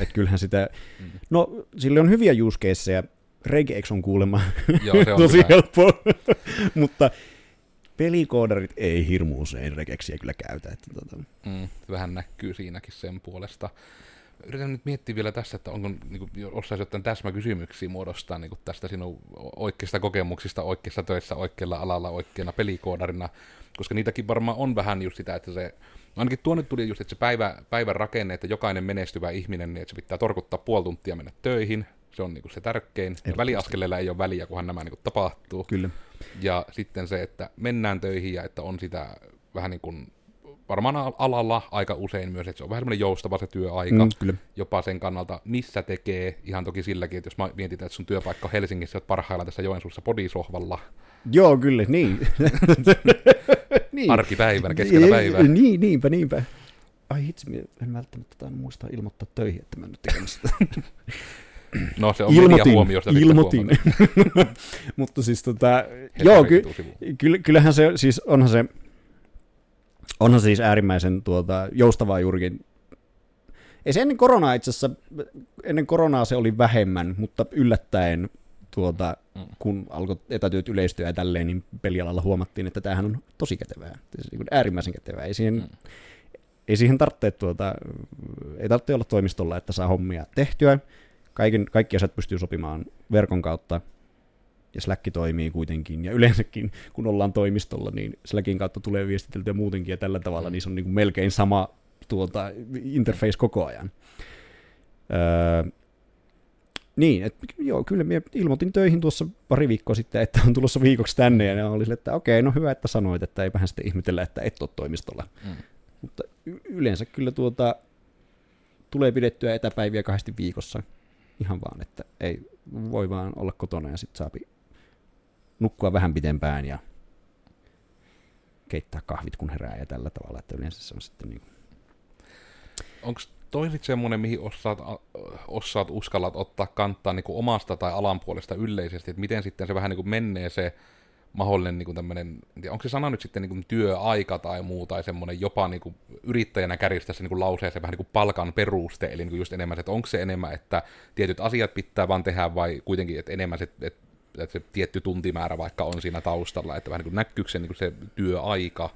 Että kyllähän sitä, Mm. no sille on hyviä use caseja, regex on kuulemma Joo, se on tosi hyvä. helppoa, mutta pelikoodarit ei hirmu usein regexiä kyllä käytä. Että, tota, Mm, vähän näkyy siinäkin sen puolesta. Yritän nyt miettiä vielä tässä, että onko, niin kuin, jos saisi jotain täsmäkysymyksiä muodostaa niin kuin tästä sinun oikeista kokemuksista, oikeissa töissä, oikealla alalla, oikeana pelikoodarina, koska niitäkin varmaan on vähän just sitä, että se, ainakin tuonne tuli just, että se päivä, päivän rakenne, että jokainen menestyvä ihminen, niin että se pitää torkuttaa puoli tuntia mennä töihin, se on niin kuin se tärkein, ja väliaskeleilla ei ole väliä, kunhan nämä niin kuin tapahtuu. kyllä. Ja sitten se, että mennään töihin ja että on sitä vähän niin kuin varmaan al- alalla aika usein myös, että se on vähän semmoinen joustava se työaika, Mm, kyllä. jopa sen kannalta, missä tekee, ihan toki silläkin, että jos mä mietitään, että sun työpaikka on Helsingissä, oot parhaillaan tässä Joensuussa podisohvalla Joo, kyllä, niin. niin. arkipäivänä, keskellä päivää. Niin, niinpä, niinpä. Ai hitsi, en välttämättä tainnut muistaa ilmoittaa töihin, että mä en nyt tekemässä sitä. No se on ilmoitin, ilmoitin. Mutta siis tota, Heti joo, ky, kyllähän se, siis onhan se, onhan se siis äärimmäisen tuota, joustavaa juurikin. Ei se ennen koronaa itse asiassa, ennen koronaa se oli vähemmän, mutta yllättäen tuota, Mm. kun alkoi etätyöt yleistyä ja tälleen, niin pelialalla huomattiin, että tämähän on tosi kätevää. Siis niin äärimmäisen kätevää. Ei siihen, Mm. mm. ei siihen tarvitse, tuota, ei tarvitse olla toimistolla, että saa hommia tehtyä. Kaiken, kaikki asiat pystyy sopimaan verkon kautta, ja Slack toimii kuitenkin, ja yleensäkin kun ollaan toimistolla, niin Slackin kautta tulee viestiteltyä muutenkin, ja tällä tavalla Mm. niin se on niin kuin melkein sama tuota, interface koko ajan. Öö, niin, että joo, kyllä minä ilmoitin töihin tuossa pari viikkoa sitten, että on tulossa viikoksi tänne, ja ne oli sille, että okei, no hyvä, että sanoit, että ei vähän sitten ihmetellä, että et ole toimistolla. Mm. Mutta y- yleensä kyllä tuota, tulee pidettyä etäpäiviä kahdesti viikossa, ihan vaan, että ei voi vaan olla kotona ja sitten saapi nukkua vähän pitempään ja keittää kahvit kun herää ja tällä tavalla, että yleensä se on sitten niin Onko toi sitten semmoinen, mihin osaat, osaat uskallat ottaa kantaa niin kuin omasta tai alan puolesta yleisesti, että miten sitten se vähän niin kuin menee se mahdollinen niin tämmöinen, onko se sana nyt sitten niin kuin työaika tai muu, tai semmoinen jopa niin kuin yrittäjänä kärjistää se niin kuin lauseeseen vähän niin kuin palkan peruste, eli niin kuin just enemmän, että onko se enemmän, että tietyt asiat pitää vaan tehdä, vai kuitenkin, että enemmän se, että, että se tietty tuntimäärä vaikka on siinä taustalla, että vähän niin kuin näkyykö se, niin kuin se työaika,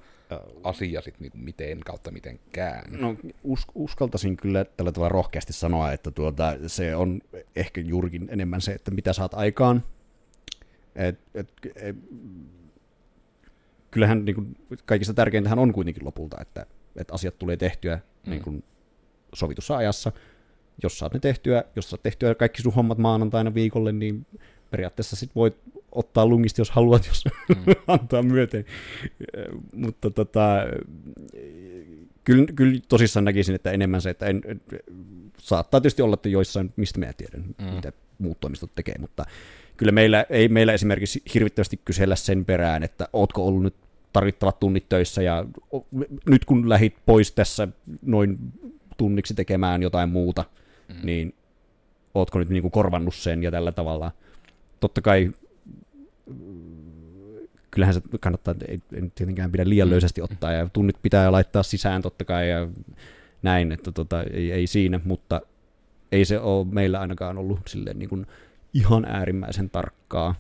asia sitten niin miten kautta mitenkään? No us, uskaltaisin kyllä tällä tavalla rohkeasti sanoa, että tuota, se on ehkä juurikin enemmän se, että mitä saat aikaan. Et, et, et, kyllähän niin kuin, kaikista tärkeintähän on kuitenkin lopulta, että, että asiat tulee tehtyä mm. niin kuin, sovitussa ajassa. Jos saat ne tehtyä, jos saat tehtyä kaikki sun hommat maanantaina viikolle, niin periaatteessa sit voit ottaa lungista, jos haluat, jos mm. antaa myöten. Mutta tota, kyllä, kyllä tosissaan näkisin, että enemmän se, että en, saattaa tietysti olla, että joissain, mistä minä tiedän, mm. mitä muut toimistot tekee, mutta kyllä meillä ei meillä esimerkiksi hirvittävästi kysellä sen perään, että ootko ollut nyt tarvittavat tunnit töissä ja nyt kun lähit pois tässä noin tunniksi tekemään jotain muuta, mm. niin ootko nyt niin kuin korvannut sen ja tällä tavalla. Totta kai kyllähän se kannattaa, ei, ei tietenkään pidä liian mm. löysästi ottaa, ja tunnit pitää laittaa sisään totta kai, ja näin, että tota, ei, ei siinä, mutta ei se ole meillä ainakaan ollut silleen niin kuin ihan äärimmäisen tarkkaa,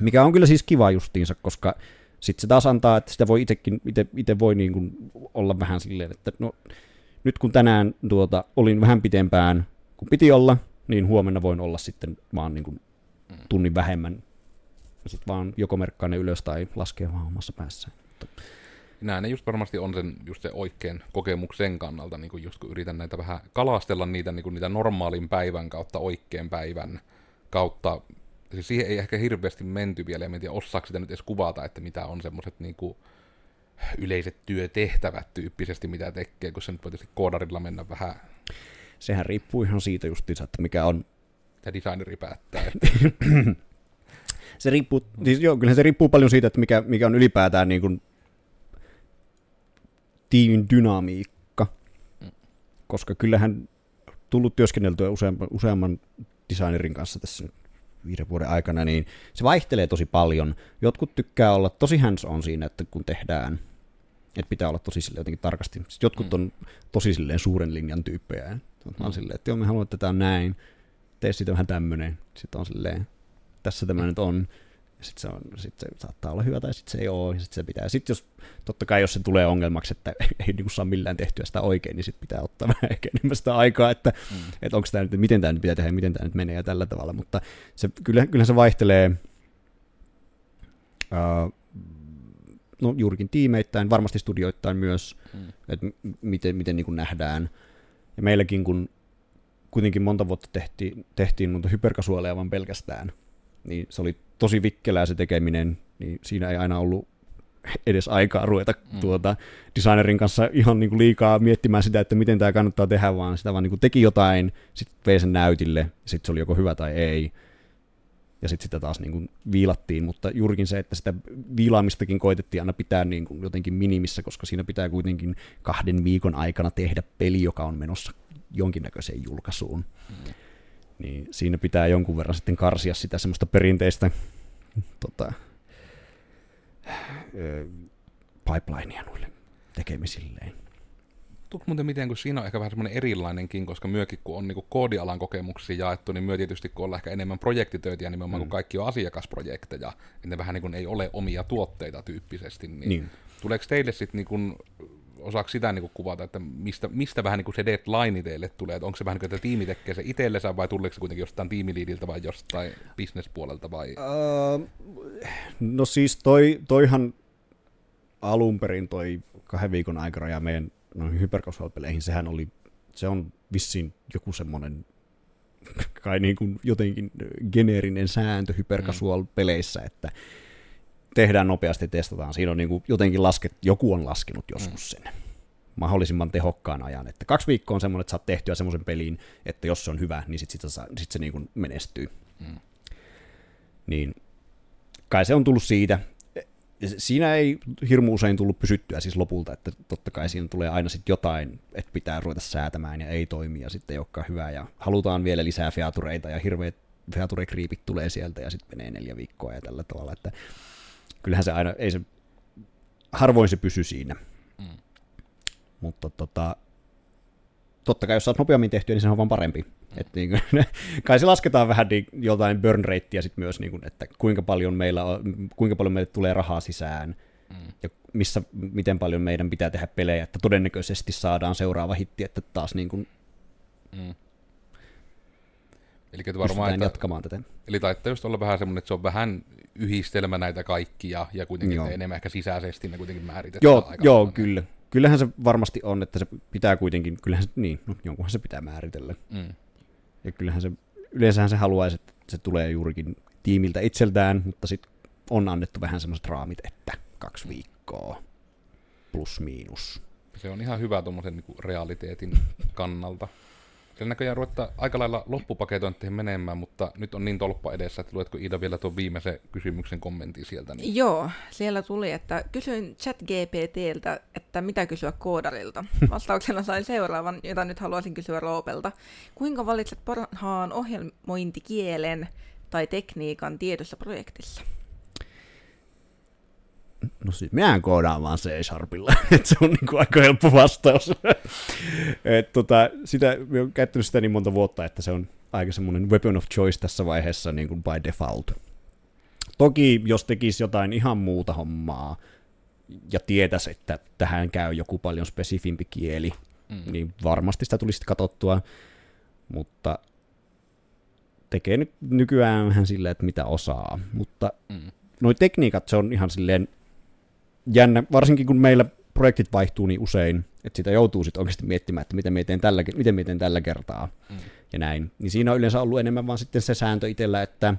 mikä on kyllä siis kiva justiinsa, koska sitten se taas antaa, että sitä voi itsekin, itse voi niin kuin olla vähän silleen, että no nyt kun tänään tuota, olin vähän pitempään kuin piti olla, niin huomenna voin olla sitten vaan niin kuin mm. tunnin vähemmän ja sitten vaan joko merkkaa ne ylös tai laskee vaan omassa päässä. Näin ne just varmasti on sen, just se oikein kokemuksen kannalta, niin kun just kun yritän näitä vähän kalastella niitä, niin niitä normaalin päivän kautta oikein päivän kautta. Siis siihen ei ehkä hirveästi menty vielä, ja en tiedä osaako sitä nyt edes kuvata, että mitä on semmoiset niin yleiset työtehtävät tyyppisesti, mitä tekee, kun se nyt voi tietysti koodarilla mennä vähän... Sehän riippuu ihan siitä justiinsa, että mikä on... Ja designeri päättää. Että... se riippuu, siis joo, kyllä se riippuu paljon siitä, että mikä, mikä on ylipäätään niin kuin tiimin dynamiikka, mm. koska kyllähän tullut työskenneltyä useamman, useamman designerin kanssa tässä viiden vuoden aikana, niin se vaihtelee tosi paljon. Jotkut tykkää olla tosi hands on siinä, että kun tehdään, että pitää olla tosi sille jotenkin tarkasti. Sitten jotkut mm. on tosi silleen suuren linjan tyyppejä. Mm. On silleen, että joo, me haluamme, että tämä on näin. Tee siitä vähän tämmöinen. Sitten on silleen, tässä tämä nyt on. Sitten se, on, sit se saattaa olla hyvä tai sitten se ei ole, ja sitten se pitää. Sitten jos, totta kai jos se tulee ongelmaksi, että ei niin saa millään tehtyä sitä oikein, niin sitten pitää ottaa vähän ehkä enemmän sitä aikaa, että, mm. että onko tämä nyt, miten tämä nyt pitää tehdä, miten tämä nyt menee ja tällä tavalla. Mutta se, kyllä, kyllä se vaihtelee uh, no juurikin tiimeittäin, varmasti studioittain myös, mm. että miten, miten niin kuin nähdään. Ja meilläkin, kun kuitenkin monta vuotta tehtiin, tehtiin mutta hyperkasuaaleja vaan pelkästään, niin se oli tosi vikkelää se tekeminen, niin siinä ei aina ollut edes aikaa ruveta mm. tuota, designerin kanssa ihan niin kuin liikaa miettimään sitä, että miten tämä kannattaa tehdä, vaan sitä vaan niin kuin teki jotain, sitten vei sen näytille, sitten se oli joko hyvä tai ei, ja sitten sitä taas niin kuin viilattiin, mutta juurikin se, että sitä viilaamistakin koitettiin aina pitää niin kuin jotenkin minimissä, koska siinä pitää kuitenkin kahden viikon aikana tehdä peli, joka on menossa jonkinnäköiseen julkaisuun. Mm niin siinä pitää jonkun verran sitten karsia sitä semmoista perinteistä tota, pipelinea noille tekemisilleen. Tuliko muuten miten, kun siinä on ehkä vähän semmoinen erilainenkin, koska myökin kun on niin koodialan kokemuksia jaettu, niin myö tietysti kun on ehkä enemmän projektitöitä ja nimenomaan mm. kun kaikki on asiakasprojekteja, niin ne vähän niin kuin ei ole omia tuotteita tyyppisesti, niin, niin. tuleeko teille sitten niin osaako sitä niin kuin kuvata, että mistä, mistä vähän niin kuin se deadline teille tulee, että onko se vähän niin kuin, että tiimi tekee se itsellensä vai tuleeko se kuitenkin jostain tiimiliidiltä vai jostain bisnespuolelta vai? Uh, no siis toi, toihan alun perin toi kahden viikon aikaraja meidän noihin hypercasual-peleihin, sehän oli, se on vissiin joku semmoinen kai niin kuin jotenkin geneerinen sääntö hypercasual-peleissä, että tehdään nopeasti, testataan. Siinä on niin kuin jotenkin lasket, joku on laskenut joskus mm. sen mahdollisimman tehokkaan ajan. Että kaksi viikkoa on semmoinen, että saat tehtyä semmoisen peliin, että jos se on hyvä, niin sitten sit, sit se niin kuin menestyy. Mm. Niin kai se on tullut siitä. Siinä ei hirmu usein tullut pysyttyä siis lopulta, että totta kai siinä tulee aina sitten jotain, että pitää ruveta säätämään ja ei toimi ja sitten ei olekaan hyvä ja halutaan vielä lisää featureita ja hirveät feature-kriipit tulee sieltä ja sitten menee neljä viikkoa ja tällä tavalla, että kyllähän se aina, ei se, harvoin se pysy siinä. Mm. Mutta tota, totta kai jos saat nopeammin tehtyä, niin se on vaan parempi. Et niin kuin, kai se lasketaan vähän niin, jotain burn ratea sit myös, niin kuin, että kuinka paljon, meillä on, kuinka paljon meille tulee rahaa sisään, mm. ja missä, miten paljon meidän pitää tehdä pelejä, että todennäköisesti saadaan seuraava hitti, että taas niin kuin, mm. Eli varmaan, että, jatkamaan tätä. Eli taittaa just olla vähän semmoinen, että se on vähän yhdistelmä näitä kaikkia, ja kuitenkin joo. enemmän ehkä sisäisesti ne kuitenkin määritetään. Joo, aika joo kyllä. Kyllähän se varmasti on, että se pitää kuitenkin, kyllähän se, niin, no, jonkunhan se pitää määritellä. Mm. Ja kyllähän se, yleensähän se haluaisi, että se tulee juurikin tiimiltä itseltään, mutta sitten on annettu vähän semmoiset raamit, että kaksi viikkoa plus miinus. Se on ihan hyvä tuommoisen niin realiteetin kannalta. Siellä näköjään ruvetta aika lailla loppupaketointiin menemään, mutta nyt on niin tolppa edessä, että luetko Ida vielä tuon viimeisen kysymyksen kommentin sieltä? Niin... Joo, siellä tuli, että kysyin ChatGPTltä, että mitä kysyä koodarilta. Vastauksena sain seuraavan, jota nyt haluaisin kysyä Roopelta. Kuinka valitset parhaan ohjelmointikielen tai tekniikan tietyssä projektissa? No siis minä koodaan vaan C-Sharpilla, että se on niin kuin aika helppo vastaus. Et tota, sitä, minä olen käyttänyt sitä niin monta vuotta, että se on aika semmoinen weapon of choice tässä vaiheessa niin kuin by default. Toki jos tekisi jotain ihan muuta hommaa ja tietäisi, että tähän käy joku paljon spesifimpi kieli, mm. niin varmasti sitä tulisi katsottua, mutta tekee nyt nykyään vähän silleen, että mitä osaa, mutta mm. noi tekniikat, se on ihan silleen jännä, varsinkin kun meillä projektit vaihtuu niin usein, että sitä joutuu sitten oikeasti miettimään, että miten me teen tällä, miten me teen tällä kertaa mm. ja näin. Niin siinä on yleensä ollut enemmän vaan sitten se sääntö itsellä, että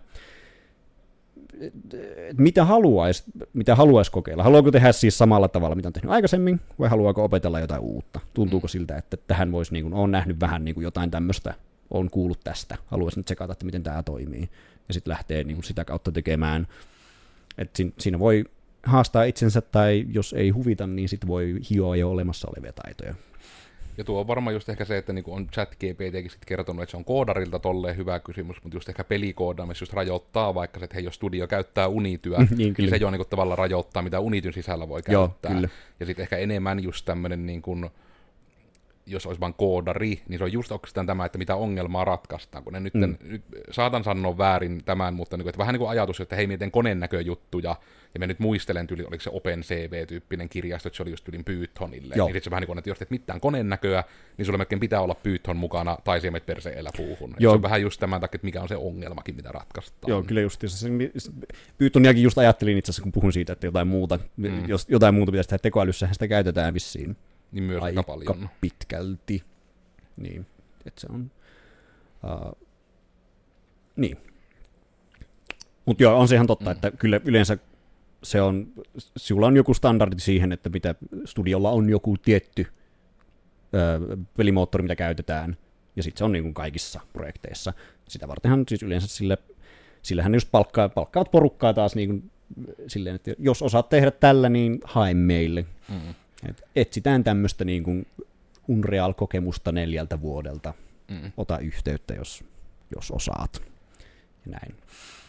mitä haluaisi, mitä haluaisi kokeilla. Haluaako tehdä siis samalla tavalla, mitä on tehnyt aikaisemmin, vai haluaako opetella jotain uutta? Tuntuuko mm. siltä, että tähän voisi, niin kuin, on nähnyt vähän niin kuin jotain tämmöistä, on kuullut tästä, haluaisin tsekata, että miten tämä toimii. Ja sitten lähtee niin kuin sitä kautta tekemään. Et siinä voi haastaa itsensä tai jos ei huvita, niin sitten voi hioa jo olemassa olevia taitoja. Ja tuo on varmaan just ehkä se, että niinku on chat GPTkin sit kertonut, että se on koodarilta tolleen hyvä kysymys, mutta just ehkä pelikoodaamissa just rajoittaa vaikka se, että hei, jos studio käyttää unityä, niin, niin se jo niinku tavallaan rajoittaa, mitä unityn sisällä voi käyttää. Joo, kyllä. Ja sitten ehkä enemmän just tämmöinen niin kuin, jos olisi vain koodari, niin se on just oikeastaan tämä, että mitä ongelmaa ratkaistaan, kun ne nyt, mm. nyt saatan sanoa väärin tämän, mutta niin kuin, että vähän niin kuin ajatus, että hei, miten koneen näköjuttuja, ja mä nyt muistelen tyyli, oliko se OpenCV-tyyppinen kirjasto, että se oli just tyylin Pythonille, Joo. niin sitten se vähän niin kuin, että jos teet mitään koneen näköä, niin sulla melkein pitää olla Python mukana, tai siemet perseellä puuhun. Joo. Se on vähän just tämän takia, että mikä on se ongelmakin, mitä ratkaistaan. Joo, kyllä just se, Pythoniakin just ajattelin itse asiassa, kun puhun siitä, että jotain muuta, mm. jos jotain muuta pitäisi tehdä tekoälyssähän sitä käytetään vissiin. Niin myös aika paljon. pitkälti. Niin, että se on... Uh, niin. Mutta joo, on se ihan totta, mm. että kyllä yleensä se on, sulla on joku standardi siihen, että mitä studiolla on joku tietty ö, pelimoottori, mitä käytetään, ja sitten se on niin kuin kaikissa projekteissa. Sitä vartenhan siis yleensä sille, sillähän just palkkaa, palkkaavat porukkaa taas niin kuin, silleen, että jos osaat tehdä tällä, niin hae meille. Mm. Et etsitään tämmöistä niin kuin Unreal-kokemusta neljältä vuodelta. Mm. Ota yhteyttä, jos, jos osaat. Ja näin.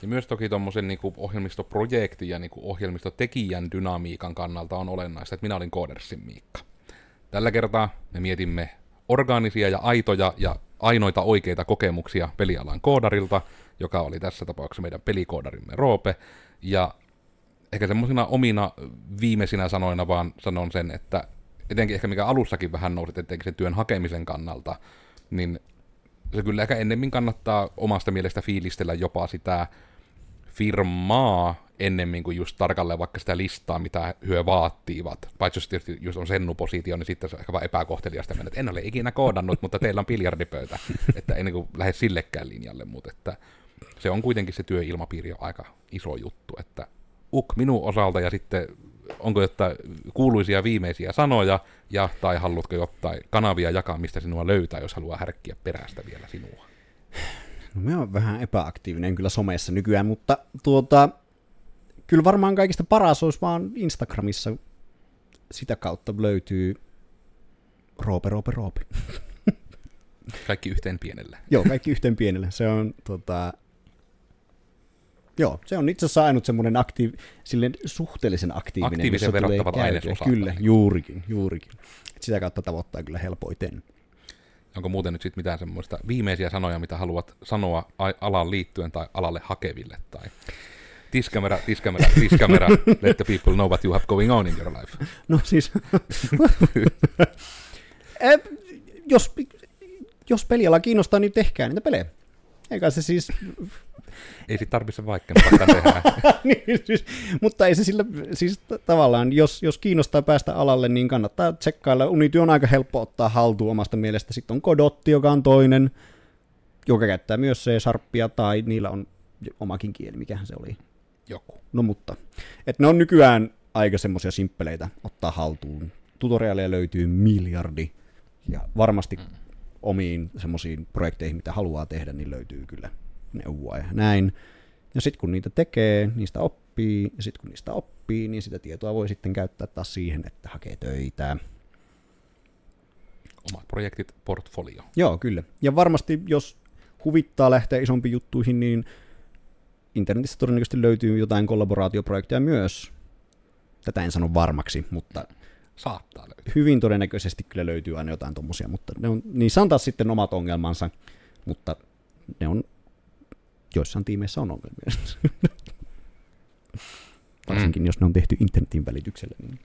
Ja myös toki tuommoisen niin ohjelmistoprojektin ja niin kuin ohjelmistotekijän dynamiikan kannalta on olennaista, että minä olin Codersin Miikka. Tällä kertaa me mietimme orgaanisia ja aitoja ja ainoita oikeita kokemuksia pelialan koodarilta, joka oli tässä tapauksessa meidän pelikoodarimme Roope. Ja ehkä semmoisina omina viimeisinä sanoina vaan sanon sen, että etenkin ehkä mikä alussakin vähän nousi, etenkin sen työn hakemisen kannalta, niin se kyllä ehkä ennemmin kannattaa omasta mielestä fiilistellä jopa sitä firmaa ennemmin kuin just tarkalleen vaikka sitä listaa, mitä hyö vaattivat. Paitsi jos tietysti just on sennu-positio, niin sitten se on ehkä vaan epäkohteliasta mennä, että en ole ikinä koodannut, mutta teillä on biljardipöytä, että ennen kuin lähde sillekään linjalle, mutta että se on kuitenkin se työilmapiiri on aika iso juttu, että uk minun osalta ja sitten onko jotain kuuluisia viimeisiä sanoja ja tai haluatko jotain kanavia jakaa, mistä sinua löytää, jos haluaa härkkiä perästä vielä sinua? No mä oon vähän epäaktiivinen kyllä somessa nykyään, mutta tuota, kyllä varmaan kaikista paras olisi vaan Instagramissa. Sitä kautta löytyy Roope, Roope, Roope. Kaikki yhteen pienellä. Joo, kaikki yhteen pienellä. Se on tota, Joo, se on itse asiassa ainut semmoinen aktiiv, silleen suhteellisen aktiivinen. Aktiivisen verrattavat ainesosat. Kyllä, juurikin, juurikin. Et sitä kautta tavoittaa kyllä helpoiten. Onko muuten nyt sitten mitään semmoista viimeisiä sanoja, mitä haluat sanoa alaan liittyen tai alalle hakeville? Tai tiskamera, tiskamera, tiskamera, let the people know what you have going on in your life. No siis, eh, jos, jos peliala kiinnostaa, niin tehkää niitä pelejä. Eikä se siis ei sit tarvitse vaikeampaa tehdä. niin, siis, mutta ei se sillä, siis tavallaan, jos, jos kiinnostaa päästä alalle, niin kannattaa tsekkailla. Unity on aika helppo ottaa haltuun omasta mielestä. Sitten on Kodotti, joka on toinen, joka käyttää myös C-sharppia, tai niillä on omakin kieli, mikähän se oli. Joku. No mutta, että ne on nykyään aika semmoisia simppeleitä ottaa haltuun. Tutoriaaleja löytyy miljardi, ja varmasti mm. Omiin semmoisiin projekteihin, mitä haluaa tehdä, niin löytyy kyllä neuvoa ja näin. Ja sitten kun niitä tekee, niistä oppii, ja sitten kun niistä oppii, niin sitä tietoa voi sitten käyttää taas siihen, että hakee töitä. Omat projektit, portfolio. Joo, kyllä. Ja varmasti, jos huvittaa lähteä isompiin juttuihin, niin internetissä todennäköisesti löytyy jotain kollaboraatioprojekteja myös. Tätä en sano varmaksi, mutta saattaa löytyä. Hyvin todennäköisesti kyllä löytyy aina jotain tuommoisia, mutta ne on, niissä on taas sitten omat ongelmansa, mutta ne on joissain tiimeissä on ongelmia. Varsinkin mm. jos ne on tehty internetin välityksellä. Niin...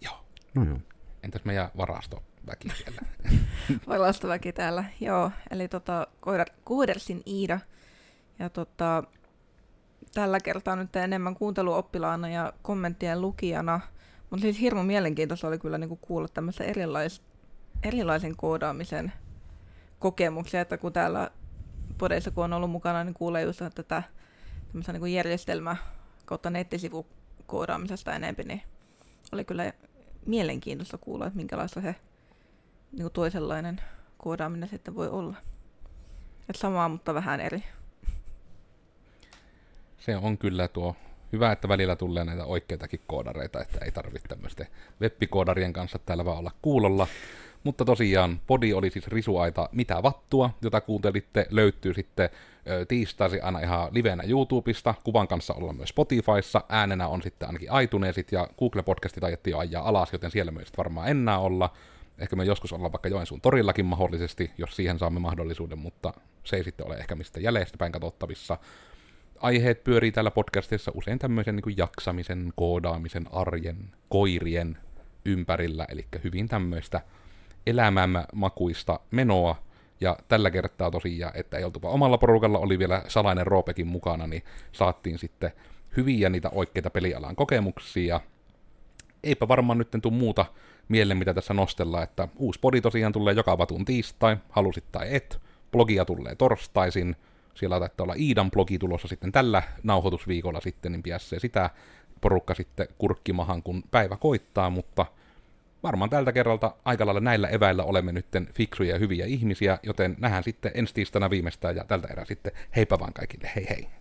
Joo. No joo. Entäs meidän varastoväki siellä? varastoväki täällä, joo. Eli tota, Kuudersin Iida. Ja tota, tällä kertaa nyt enemmän kuunteluoppilaana ja kommenttien lukijana. Mutta siis hirmu mielenkiintoista oli kyllä niinku kuulla tämmöistä erilais, erilaisen koodaamisen kokemuksia, että kun täällä podeissa, kun on ollut mukana, niin kuulee just tätä niin järjestelmä kautta nettisivukoodaamisesta enemmän, niin oli kyllä mielenkiintoista kuulla, että minkälaista se niin kuin toisenlainen koodaaminen sitten voi olla. Että samaa, mutta vähän eri. Se on kyllä tuo hyvä, että välillä tulee näitä oikeitakin koodareita, että ei tarvitse tämmöisten webbikoodarien kanssa täällä vaan olla kuulolla. Mutta tosiaan, podi oli siis risuaita Mitä vattua, jota kuuntelitte, löytyy sitten tiistaisin aina ihan livenä YouTubesta, kuvan kanssa olla myös Spotifyssa, äänenä on sitten ainakin iTunesit ja Google-podcastit ajettiin jo ajaa alas, joten siellä myös varmaan enää olla. Ehkä me joskus ollaan vaikka Joensuun torillakin mahdollisesti, jos siihen saamme mahdollisuuden, mutta se ei sitten ole ehkä mistä jäljestä päin katsottavissa. Aiheet pyörii täällä podcastissa usein tämmöisen niin jaksamisen, koodaamisen, arjen, koirien ympärillä, eli hyvin tämmöistä elämämme makuista menoa, ja tällä kertaa tosiaan, että ei oltu omalla porukalla, oli vielä salainen Roopekin mukana, niin saattiin sitten hyviä niitä oikeita pelialan kokemuksia. Eipä varmaan nyt tule muuta mieleen, mitä tässä nostellaan, että uusi podi tosiaan tulee joka vatun tiistai, halusit tai et. Blogia tulee torstaisin, siellä taitaa olla Iidan blogi tulossa sitten tällä nauhoitusviikolla sitten, niin piässee sitä. Porukka sitten kurkkimahan, kun päivä koittaa, mutta varmaan tältä kerralta aika lailla näillä eväillä olemme nytten fiksuja ja hyviä ihmisiä, joten nähdään sitten ensi tiistaina viimeistään ja tältä erää sitten. Heipä vaan kaikille, hei hei!